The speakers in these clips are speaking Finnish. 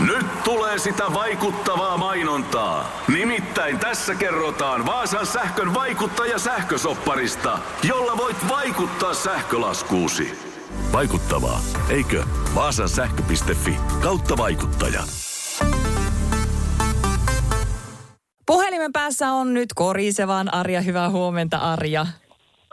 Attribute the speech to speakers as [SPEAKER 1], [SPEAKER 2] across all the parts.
[SPEAKER 1] Nyt tulee sitä vaikuttavaa mainontaa. Nimittäin tässä kerrotaan Vaasan sähkön vaikuttaja sähkösopparista, jolla voit vaikuttaa sähkölaskuusi. Vaikuttavaa, eikö? Vaasan sähkö.fi kautta vaikuttaja.
[SPEAKER 2] Puhelimen päässä on nyt korisevan Arja. Hyvää huomenta Arja.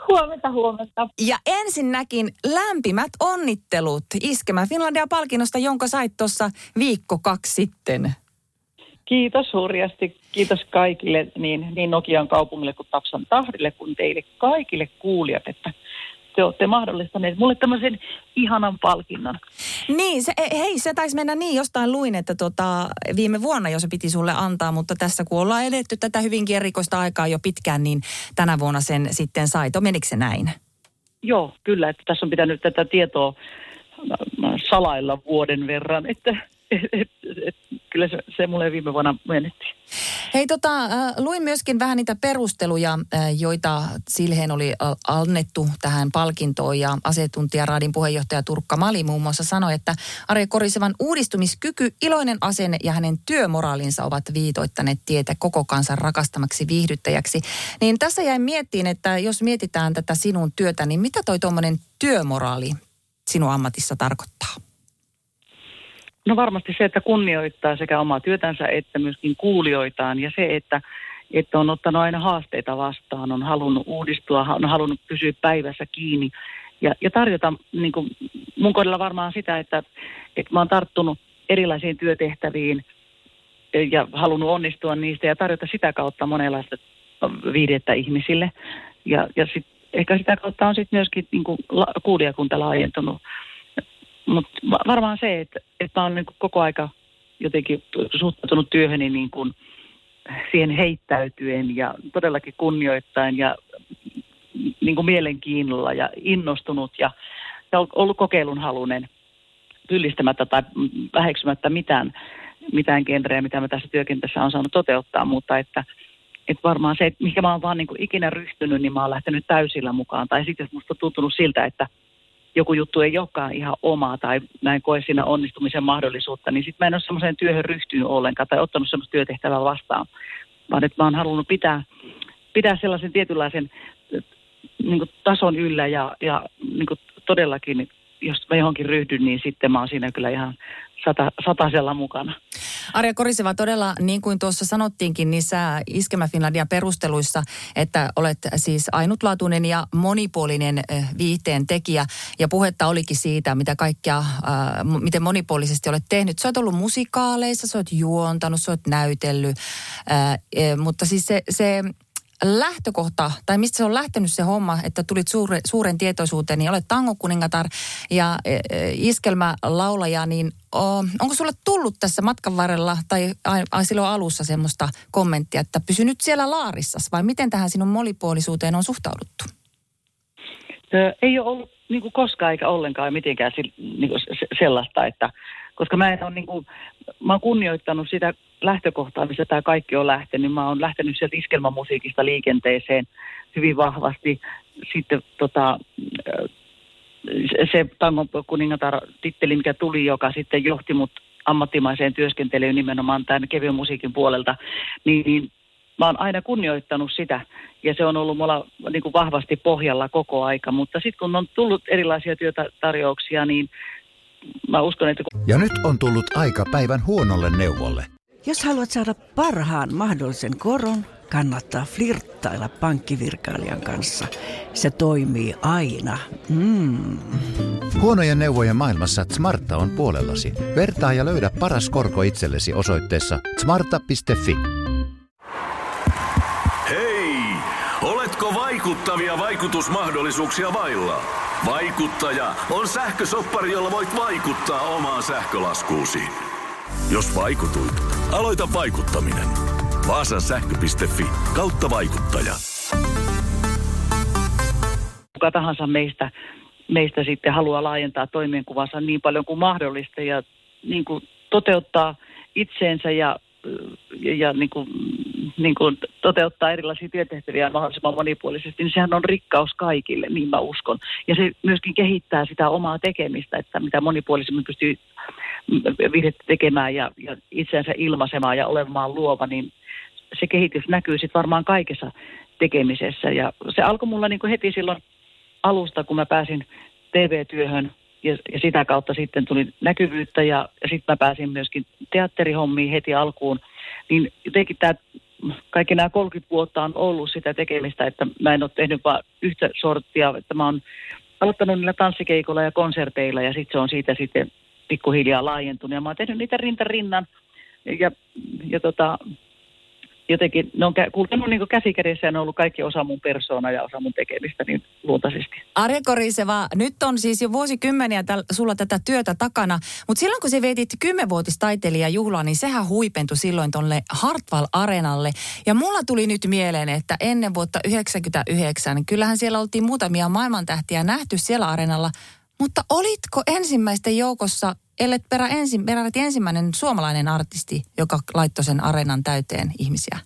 [SPEAKER 3] Huomenta, huomenta.
[SPEAKER 2] Ja ensinnäkin lämpimät onnittelut Iskemä Finlandia-palkinnosta, jonka sait tuossa viikko kaksi sitten.
[SPEAKER 3] Kiitos hurjasti. Kiitos kaikille, niin, niin Nokian kaupungille kuin Tapsan tahdille, kuin teille kaikille kuulijat, että te olette mahdollistaneet mulle tämmöisen ihanan palkinnon.
[SPEAKER 2] Niin, se, hei, se taisi mennä niin, jostain luin, että tota, viime vuonna jo se piti sulle antaa, mutta tässä kun ollaan edetty tätä hyvinkin erikoista aikaa jo pitkään, niin tänä vuonna sen sitten sai. Menikö se näin?
[SPEAKER 3] Joo, kyllä, että tässä on pitänyt tätä tietoa salailla vuoden verran, että et, et, kyllä se, se mulle viime vuonna menettiin.
[SPEAKER 2] Hei tota, äh, luin myöskin vähän niitä perusteluja, äh, joita Silheen oli annettu tähän palkintoon ja asetuntijaraadin puheenjohtaja Turkka Mali muun muassa sanoi, että Arja Korisevan uudistumiskyky, iloinen asenne ja hänen työmoraalinsa ovat viitoittaneet tietä koko kansan rakastamaksi viihdyttäjäksi. Niin tässä jäin miettiin, että jos mietitään tätä sinun työtä, niin mitä toi tuommoinen työmoraali sinun ammatissa tarkoittaa?
[SPEAKER 3] No varmasti se, että kunnioittaa sekä omaa työtänsä että myöskin kuulijoitaan ja se, että, että on ottanut aina haasteita vastaan, on halunnut uudistua, on halunnut pysyä päivässä kiinni ja, ja tarjota niin kuin mun kohdalla varmaan sitä, että, että mä oon tarttunut erilaisiin työtehtäviin ja halunnut onnistua niistä ja tarjota sitä kautta monenlaista viidettä ihmisille. Ja, ja sit, ehkä sitä kautta on sitten myöskin niin kuin la, kuulijakunta laajentunut mutta varmaan se, että, että oon niin koko aika jotenkin suhtautunut työhöni niin kuin siihen heittäytyen ja todellakin kunnioittain ja niin kuin mielenkiinnolla ja innostunut ja, ja ollut kokeilun halunen pyllistämättä tai väheksymättä mitään, mitään genreä, mitä mä tässä työkentässä on saanut toteuttaa, mutta että, että varmaan se, että mikä mä oon vaan niin kuin ikinä ryhtynyt, niin mä oon lähtenyt täysillä mukaan. Tai sitten musta on tuntunut siltä, että – joku juttu ei olekaan ihan omaa tai mä en koe siinä onnistumisen mahdollisuutta, niin sitten mä en ole semmoiseen työhön ryhtynyt ollenkaan tai ottanut semmoista työtehtävää vastaan, vaan että mä oon halunnut pitää, pitää sellaisen tietynlaisen niin kuin tason yllä ja, ja niin kuin todellakin, jos mä johonkin ryhdyn, niin sitten mä oon siinä kyllä ihan sata, satasella mukana.
[SPEAKER 2] Arja Koriseva, todella niin kuin tuossa sanottiinkin niissä Iskemä Finlandia perusteluissa, että olet siis ainutlaatuinen ja monipuolinen eh, viihteen tekijä. Ja puhetta olikin siitä, mitä kaikkea, äh, miten monipuolisesti olet tehnyt. Sä oot ollut musikaaleissa, sä oot juontanut, sä oot näytellyt, äh, mutta siis se, se lähtökohta, tai mistä se on lähtenyt se homma, että tulit suure, suuren tietoisuuteen, niin olet tangokuningatar ja e, iskelmälaulaja, niin onko sulle tullut tässä matkan varrella tai silloin alussa semmoista kommenttia, että pysy nyt siellä laarissas, vai miten tähän sinun monipuolisuuteen on suhtauduttu?
[SPEAKER 3] Ei ole ollut niin kuin koskaan eikä ollenkaan mitenkään niin kuin sellaista, että koska mä en ole niin kuin, mä oon kunnioittanut sitä lähtökohtaa, missä tämä kaikki on lähtenyt. Mä oon lähtenyt sieltä iskelmamusiikista liikenteeseen hyvin vahvasti. Sitten tota, se tangon kuningatar-titteli, mikä tuli, joka sitten johti mut ammattimaiseen työskentelyyn nimenomaan tämän kevyen musiikin puolelta, niin, niin mä oon aina kunnioittanut sitä ja se on ollut mulla niin kuin vahvasti pohjalla koko aika, mutta sitten kun on tullut erilaisia työtarjouksia, niin mä uskon, että...
[SPEAKER 4] Ja nyt on tullut aika päivän huonolle neuvolle.
[SPEAKER 5] Jos haluat saada parhaan mahdollisen koron, kannattaa flirttailla pankkivirkailijan kanssa. Se toimii aina. Mm.
[SPEAKER 4] Huonojen neuvojen maailmassa Smarta on puolellasi. Vertaa ja löydä paras korko itsellesi osoitteessa smarta.fi.
[SPEAKER 1] Hei! Oletko vaikuttavia vaikutusmahdollisuuksia vailla? Vaikuttaja on sähkösoppari, jolla voit vaikuttaa omaan sähkölaskuusi. Jos vaikutuit, aloita vaikuttaminen. Vaasan sähkö.fi kautta vaikuttaja.
[SPEAKER 3] Kuka tahansa meistä, meistä sitten haluaa laajentaa toimenkuvansa niin paljon kuin mahdollista ja niin kuin toteuttaa itseensä ja, ja, ja niin kuin niin kuin toteuttaa erilaisia työtehtäviä mahdollisimman monipuolisesti, niin sehän on rikkaus kaikille, niin mä uskon. Ja se myöskin kehittää sitä omaa tekemistä, että mitä monipuolisemmin pystyy vihdettä tekemään ja, ja itseänsä ilmaisemaan ja olemaan luova, niin se kehitys näkyy sitten varmaan kaikessa tekemisessä. Ja se alkoi mulla niin kuin heti silloin alusta, kun mä pääsin TV-työhön ja, ja sitä kautta sitten tuli näkyvyyttä ja, ja sitten mä pääsin myöskin teatterihommiin heti alkuun. Niin jotenkin tämä kaikki nämä 30 vuotta on ollut sitä tekemistä, että mä en ole tehnyt vain yhtä sorttia, että mä oon aloittanut niillä tanssikeikoilla ja konserteilla ja sitten se on siitä sitten pikkuhiljaa laajentunut ja mä oon tehnyt niitä rinta rinnan ja, ja tota, jotenkin ne on kulkenut niin käsikädessä ja ne on ollut kaikki osa mun persoona ja osa mun tekemistä niin luontaisesti.
[SPEAKER 2] Arja Koriseva, nyt on siis jo vuosikymmeniä täl, sulla tätä työtä takana, mutta silloin kun se vietit kymmenvuotistaiteilijajuhlaa, niin sehän huipentui silloin tuonne Hartwall Areenalle. Ja mulla tuli nyt mieleen, että ennen vuotta 1999, kyllähän siellä oltiin muutamia maailmantähtiä nähty siellä areenalla, mutta olitko ensimmäisten joukossa ellet perä ensi, peräti ensimmäinen suomalainen artisti, joka laittoi sen areenan täyteen ihmisiä?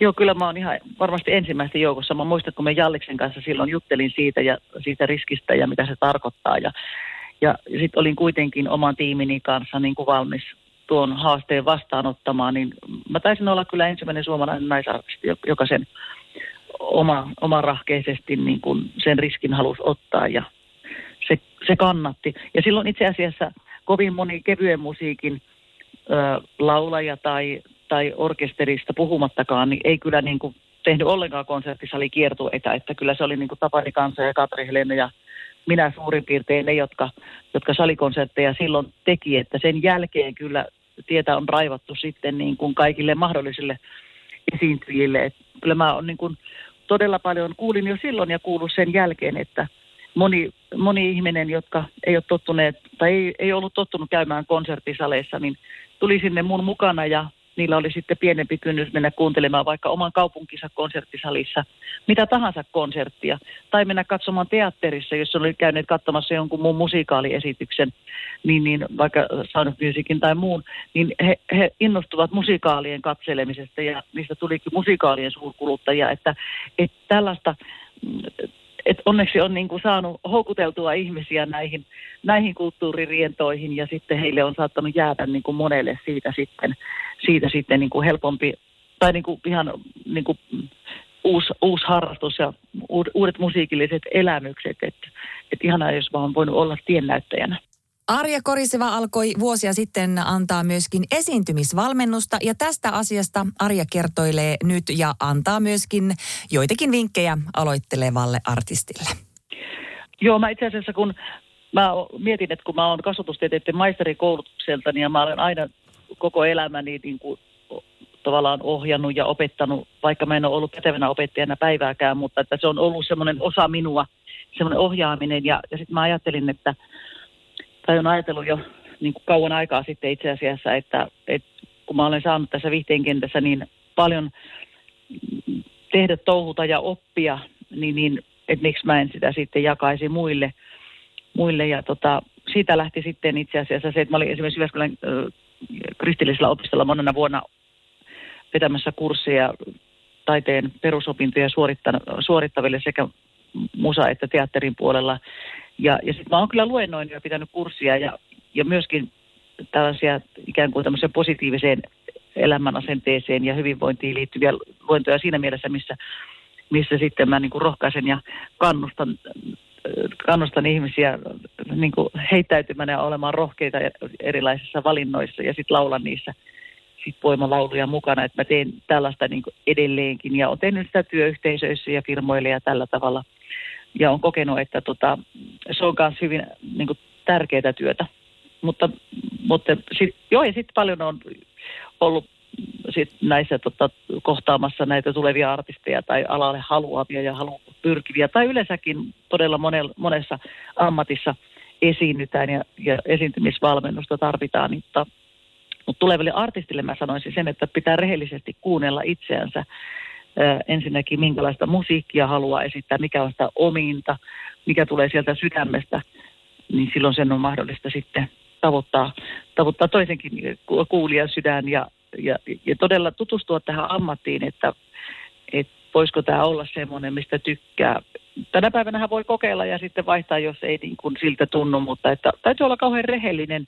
[SPEAKER 3] Joo, kyllä mä oon ihan varmasti ensimmäisten joukossa. Mä muistan, kun me Jalliksen kanssa silloin juttelin siitä ja siitä riskistä ja mitä se tarkoittaa. Ja, ja sitten olin kuitenkin oman tiimini kanssa niin kuin valmis tuon haasteen vastaanottamaan, niin mä taisin olla kyllä ensimmäinen suomalainen naisartisti, joka sen oma, oma rahkeisesti niin kuin sen riskin halusi ottaa ja se, se kannatti. Ja silloin itse asiassa kovin moni kevyen musiikin ö, laulaja tai, tai orkesterista puhumattakaan, niin ei kyllä niin kuin tehnyt ollenkaan konserttisalikiertueita, että kyllä se oli niin kuin Tapani Kansa ja Katri Helena ja minä suurin piirtein ne, jotka, jotka salikonsertteja silloin teki, että sen jälkeen kyllä tietä on raivattu sitten niin kuin kaikille mahdollisille esiintyjille. Että kyllä mä on niin kuin todella paljon, kuulin jo silloin ja kuullut sen jälkeen, että – moni, moni ihminen, jotka ei ole tottuneet tai ei, ei ollut tottunut käymään konserttisaleissa, niin tuli sinne mun mukana ja niillä oli sitten pienempi kynnys mennä kuuntelemaan vaikka oman kaupunkinsa konserttisalissa mitä tahansa konserttia. Tai mennä katsomaan teatterissa, jos oli käyneet katsomassa jonkun muun musikaaliesityksen, niin, niin vaikka Sound of Musicin tai muun, niin he, he innostuvat musikaalien katselemisesta ja niistä tulikin musikaalien suurkuluttajia, että, että tällaista et onneksi on niin kuin saanut houkuteltua ihmisiä näihin, näihin kulttuuririentoihin ja sitten heille on saattanut jäädä niin kuin monelle siitä sitten, siitä sitten niin kuin helpompi tai niin kuin ihan niin kuin uusi, uusi harrastus ja uudet musiikilliset elämykset. Että et ihanaa, jos vaan voinut olla tiennäyttäjänä.
[SPEAKER 2] Arja Koriseva alkoi vuosia sitten antaa myöskin esiintymisvalmennusta ja tästä asiasta Arja kertoilee nyt ja antaa myöskin joitakin vinkkejä aloittelevalle artistille.
[SPEAKER 3] Joo, mä itse asiassa kun mä mietin, että kun mä oon kasvatustieteiden maisterikoulutukselta, niin mä olen aina koko elämäni niin kuin tavallaan ohjannut ja opettanut, vaikka mä en ole ollut pätevänä opettajana päivääkään, mutta että se on ollut semmoinen osa minua, semmoinen ohjaaminen. Ja, ja sitten mä ajattelin, että tai on ajatellut jo niin kuin kauan aikaa sitten itse asiassa, että, että kun mä olen saanut tässä viihteen kentässä niin paljon tehdä touhuta ja oppia, niin, niin että miksi mä en sitä sitten jakaisi muille. muille. Ja tota, siitä lähti sitten itse asiassa se, että mä olin esimerkiksi Jyväskylän kristillisellä opistolla monena vuonna vetämässä kursseja taiteen perusopintoja suorittaville sekä musa- että teatterin puolella. Ja, ja sitten mä oon kyllä luennoinut ja pitänyt kurssia ja, ja myöskin tällaisia ikään kuin tämmöiseen positiiviseen elämänasenteeseen ja hyvinvointiin liittyviä luentoja siinä mielessä, missä, missä sitten mä niin kuin rohkaisen ja kannustan, kannustan ihmisiä niin kuin heittäytymään ja olemaan rohkeita erilaisissa valinnoissa ja sitten laulan niissä sit voimalauluja mukana, että mä teen tällaista niin kuin edelleenkin. Ja olen tehnyt sitä työyhteisöissä ja firmoille ja tällä tavalla – ja on kokenut, että tota, se on myös hyvin niin kuin, tärkeää työtä. Mutta, mutta sit, joo, ja sitten paljon on ollut sit näissä tota, kohtaamassa näitä tulevia artisteja tai alalle haluavia ja halu pyrkiviä, tai yleensäkin todella monella, monessa ammatissa esiinnytään ja, ja esiintymisvalmennusta tarvitaan, mutta, mutta tuleville artistille mä sanoisin sen, että pitää rehellisesti kuunnella itseänsä ensinnäkin minkälaista musiikkia haluaa esittää, mikä on sitä ominta, mikä tulee sieltä sydämestä, niin silloin sen on mahdollista sitten tavoittaa, tavoittaa toisenkin kuulijan sydän ja, ja, ja todella tutustua tähän ammattiin, että, että voisiko tämä olla semmoinen, mistä tykkää. Tänä päivänä voi kokeilla ja sitten vaihtaa, jos ei niin kuin siltä tunnu, mutta että täytyy olla kauhean rehellinen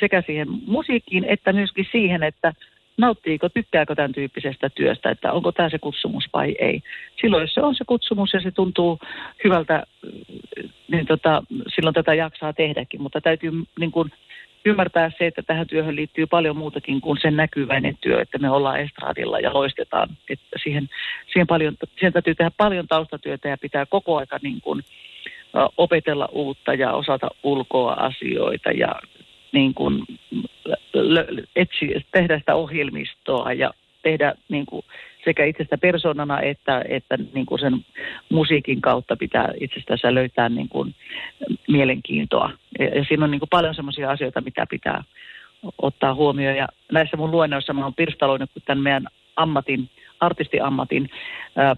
[SPEAKER 3] sekä siihen musiikkiin että myöskin siihen, että nauttiiko, tykkääkö tämän tyyppisestä työstä, että onko tämä se kutsumus vai ei. Silloin jos se on se kutsumus ja se tuntuu hyvältä, niin tota, silloin tätä jaksaa tehdäkin, mutta täytyy niin kuin ymmärtää se, että tähän työhön liittyy paljon muutakin kuin sen näkyväinen työ, että me ollaan estraadilla ja loistetaan. Että siihen, siihen, paljon, siihen täytyy tehdä paljon taustatyötä ja pitää koko aika niin kuin, opetella uutta ja osata ulkoa asioita ja niin kuin, etsiä, tehdä sitä ohjelmistoa ja tehdä niin kuin, sekä itsestä persoonana että, että niin kuin sen musiikin kautta pitää itsestänsä löytää niin kuin mielenkiintoa. Ja, ja siinä on niin kuin paljon sellaisia asioita, mitä pitää ottaa huomioon. Ja näissä mun luennoissa mä oon pirstaloinut tämän meidän ammatin, artistiammatin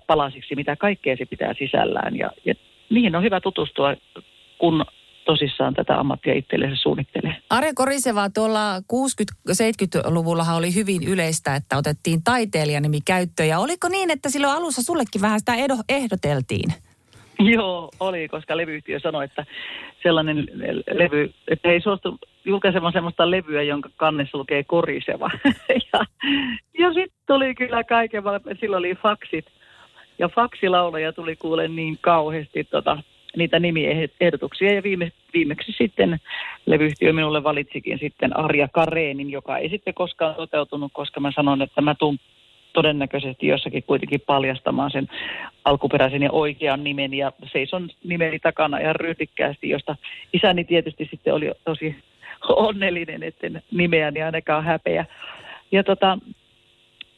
[SPEAKER 3] palasiksi, mitä kaikkea se pitää sisällään. Ja, ja niihin on hyvä tutustua, kun tosissaan tätä ammattia itsellensä suunnittelee.
[SPEAKER 2] Arja Koriseva, tuolla 60-70-luvullahan oli hyvin yleistä, että otettiin taiteilijanimi käyttöön. Ja oliko niin, että silloin alussa sullekin vähän sitä ehdoteltiin?
[SPEAKER 3] Joo, oli, koska levyyhtiö sanoi, että sellainen levy, että ei suostu julkaisemaan sellaista levyä, jonka kannessa lukee koriseva. ja ja sitten tuli kyllä kaiken, silloin oli faksit. Ja faksilaulaja tuli kuule niin kauheasti tota, niitä nimiehdotuksia ja viime, viimeksi sitten levyyhtiö minulle valitsikin sitten Arja Kareenin, joka ei sitten koskaan toteutunut, koska mä sanon, että mä tuun todennäköisesti jossakin kuitenkin paljastamaan sen alkuperäisen ja oikean nimen ja seison nimeni takana ihan ryhdikkäästi, josta isäni tietysti sitten oli tosi onnellinen, etten nimeäni ainakaan häpeä. Ja tota,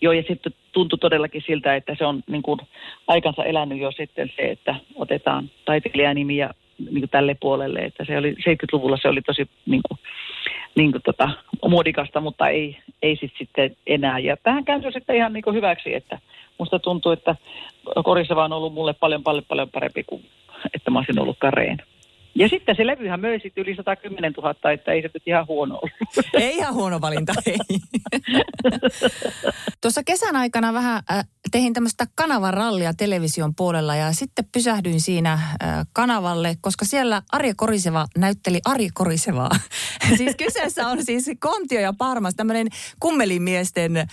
[SPEAKER 3] Joo, ja sitten tuntui todellakin siltä, että se on niin kuin aikansa elänyt jo sitten se, että otetaan taiteilijanimi ja niin kuin tälle puolelle, että se oli 70-luvulla se oli tosi niin kuin, niin kuin tota, muodikasta, mutta ei, ei sit sitten enää. Ja tähän kääntyi sitten ihan niin kuin hyväksi, että musta tuntuu, että Koriseva on ollut mulle paljon, paljon, paljon parempi kuin että mä olisin ollut kareen. Ja sitten se levyhän möi sitten yli 110 000, että ei se nyt ihan huono ollut.
[SPEAKER 2] Ei ihan huono valinta, ei. Tuossa kesän aikana vähän äh, tehin tämmöistä kanavarallia television puolella ja sitten pysähdyin siinä äh, kanavalle, koska siellä Arja Koriseva näytteli Arja Korisevaa. siis kyseessä on siis Kontio ja Parmas, tämmöinen kummelimiesten äh,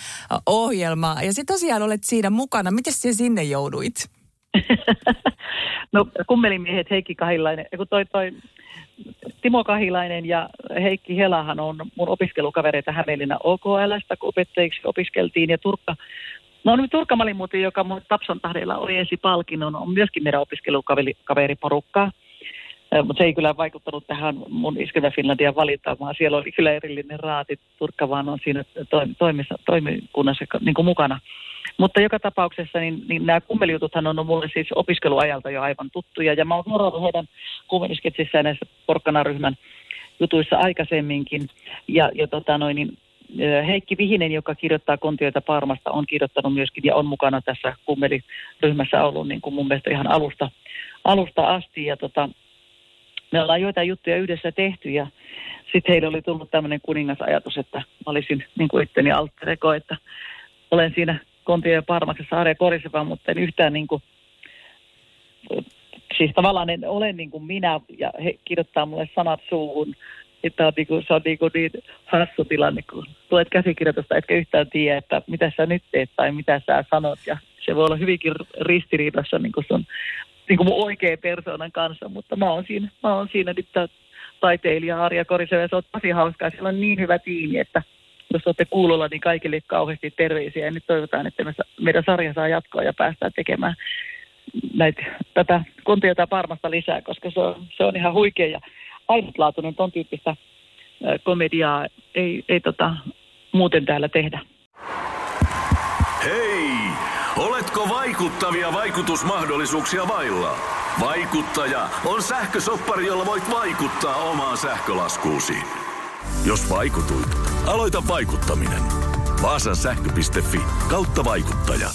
[SPEAKER 2] ohjelma. Ja sitten tosiaan olet siinä mukana. Miten sinä sinne jouduit?
[SPEAKER 3] no kummelimiehet Heikki Kahilainen, kun toi, toi Timo Kahilainen ja Heikki Helahan on mun opiskelukavereita Hämeenlinna OKLstä, kun opettajiksi opiskeltiin. Ja Turkka, no nyt Turkka Malimuuti, joka mun Tapson tahdella oli ensi palkinnon, on myöskin meidän opiskelukaveriporukkaa. Mutta se ei kyllä vaikuttanut tähän mun Iskevä Finlandia valintaan, vaan siellä oli kyllä erillinen raati. Turkka vaan on siinä toimissa, toimikunnassa niin kuin mukana. Mutta joka tapauksessa niin, niin nämä kummelijututhan on mulle siis opiskeluajalta jo aivan tuttuja. Ja mä oon seurannut heidän kummelisketsissään näissä porkkanaryhmän jutuissa aikaisemminkin. Ja, ja tota noin, niin, Heikki Vihinen, joka kirjoittaa Kontioita Parmasta, on kirjoittanut myöskin ja on mukana tässä kummeliryhmässä ollut niin kuin mun mielestä ihan alusta, alusta asti. Ja tota, me ollaan joitain juttuja yhdessä tehty ja sitten heille oli tullut tämmöinen kuningasajatus, että olisin niin kuin itteni altereko, että olen siinä Kontio ja Parmaksessa Arja Koriseva, mutta en yhtään niin kuin, siis tavallaan en ole niin kuin minä ja he kirjoittaa mulle sanat suuhun. Että on niin kuin, se on niin, kuin niin hassu tilanne, kun tulet käsikirjoitusta, etkä yhtään tiedä, että mitä sä nyt teet tai mitä sä sanot. Ja se voi olla hyvinkin ristiriidassa niin kuin sun niin kuin mun oikea persoonan kanssa, mutta mä oon siinä, mä oon siinä nyt taiteilija Arja Koriseva se on tosi hauskaa. Siellä on niin hyvä tiimi, että jos olette kuulolla, niin kaikille kauheasti terveisiä. Ja nyt toivotaan, että me, meidän sarja saa jatkoa ja päästään tekemään näitä, tätä kontiota parmasta lisää, koska se on, se on ihan huikea ja ainutlaatuinen ton tyyppistä komediaa ei, ei tota, muuten täällä tehdä.
[SPEAKER 1] Hei! Oletko vaikuttavia vaikutusmahdollisuuksia vailla? Vaikuttaja on sähkösoppari, jolla voit vaikuttaa omaan sähkölaskuusi. Jos vaikutuit, aloita vaikuttaminen. Vaasan sähkö.fi kautta vaikuttaja.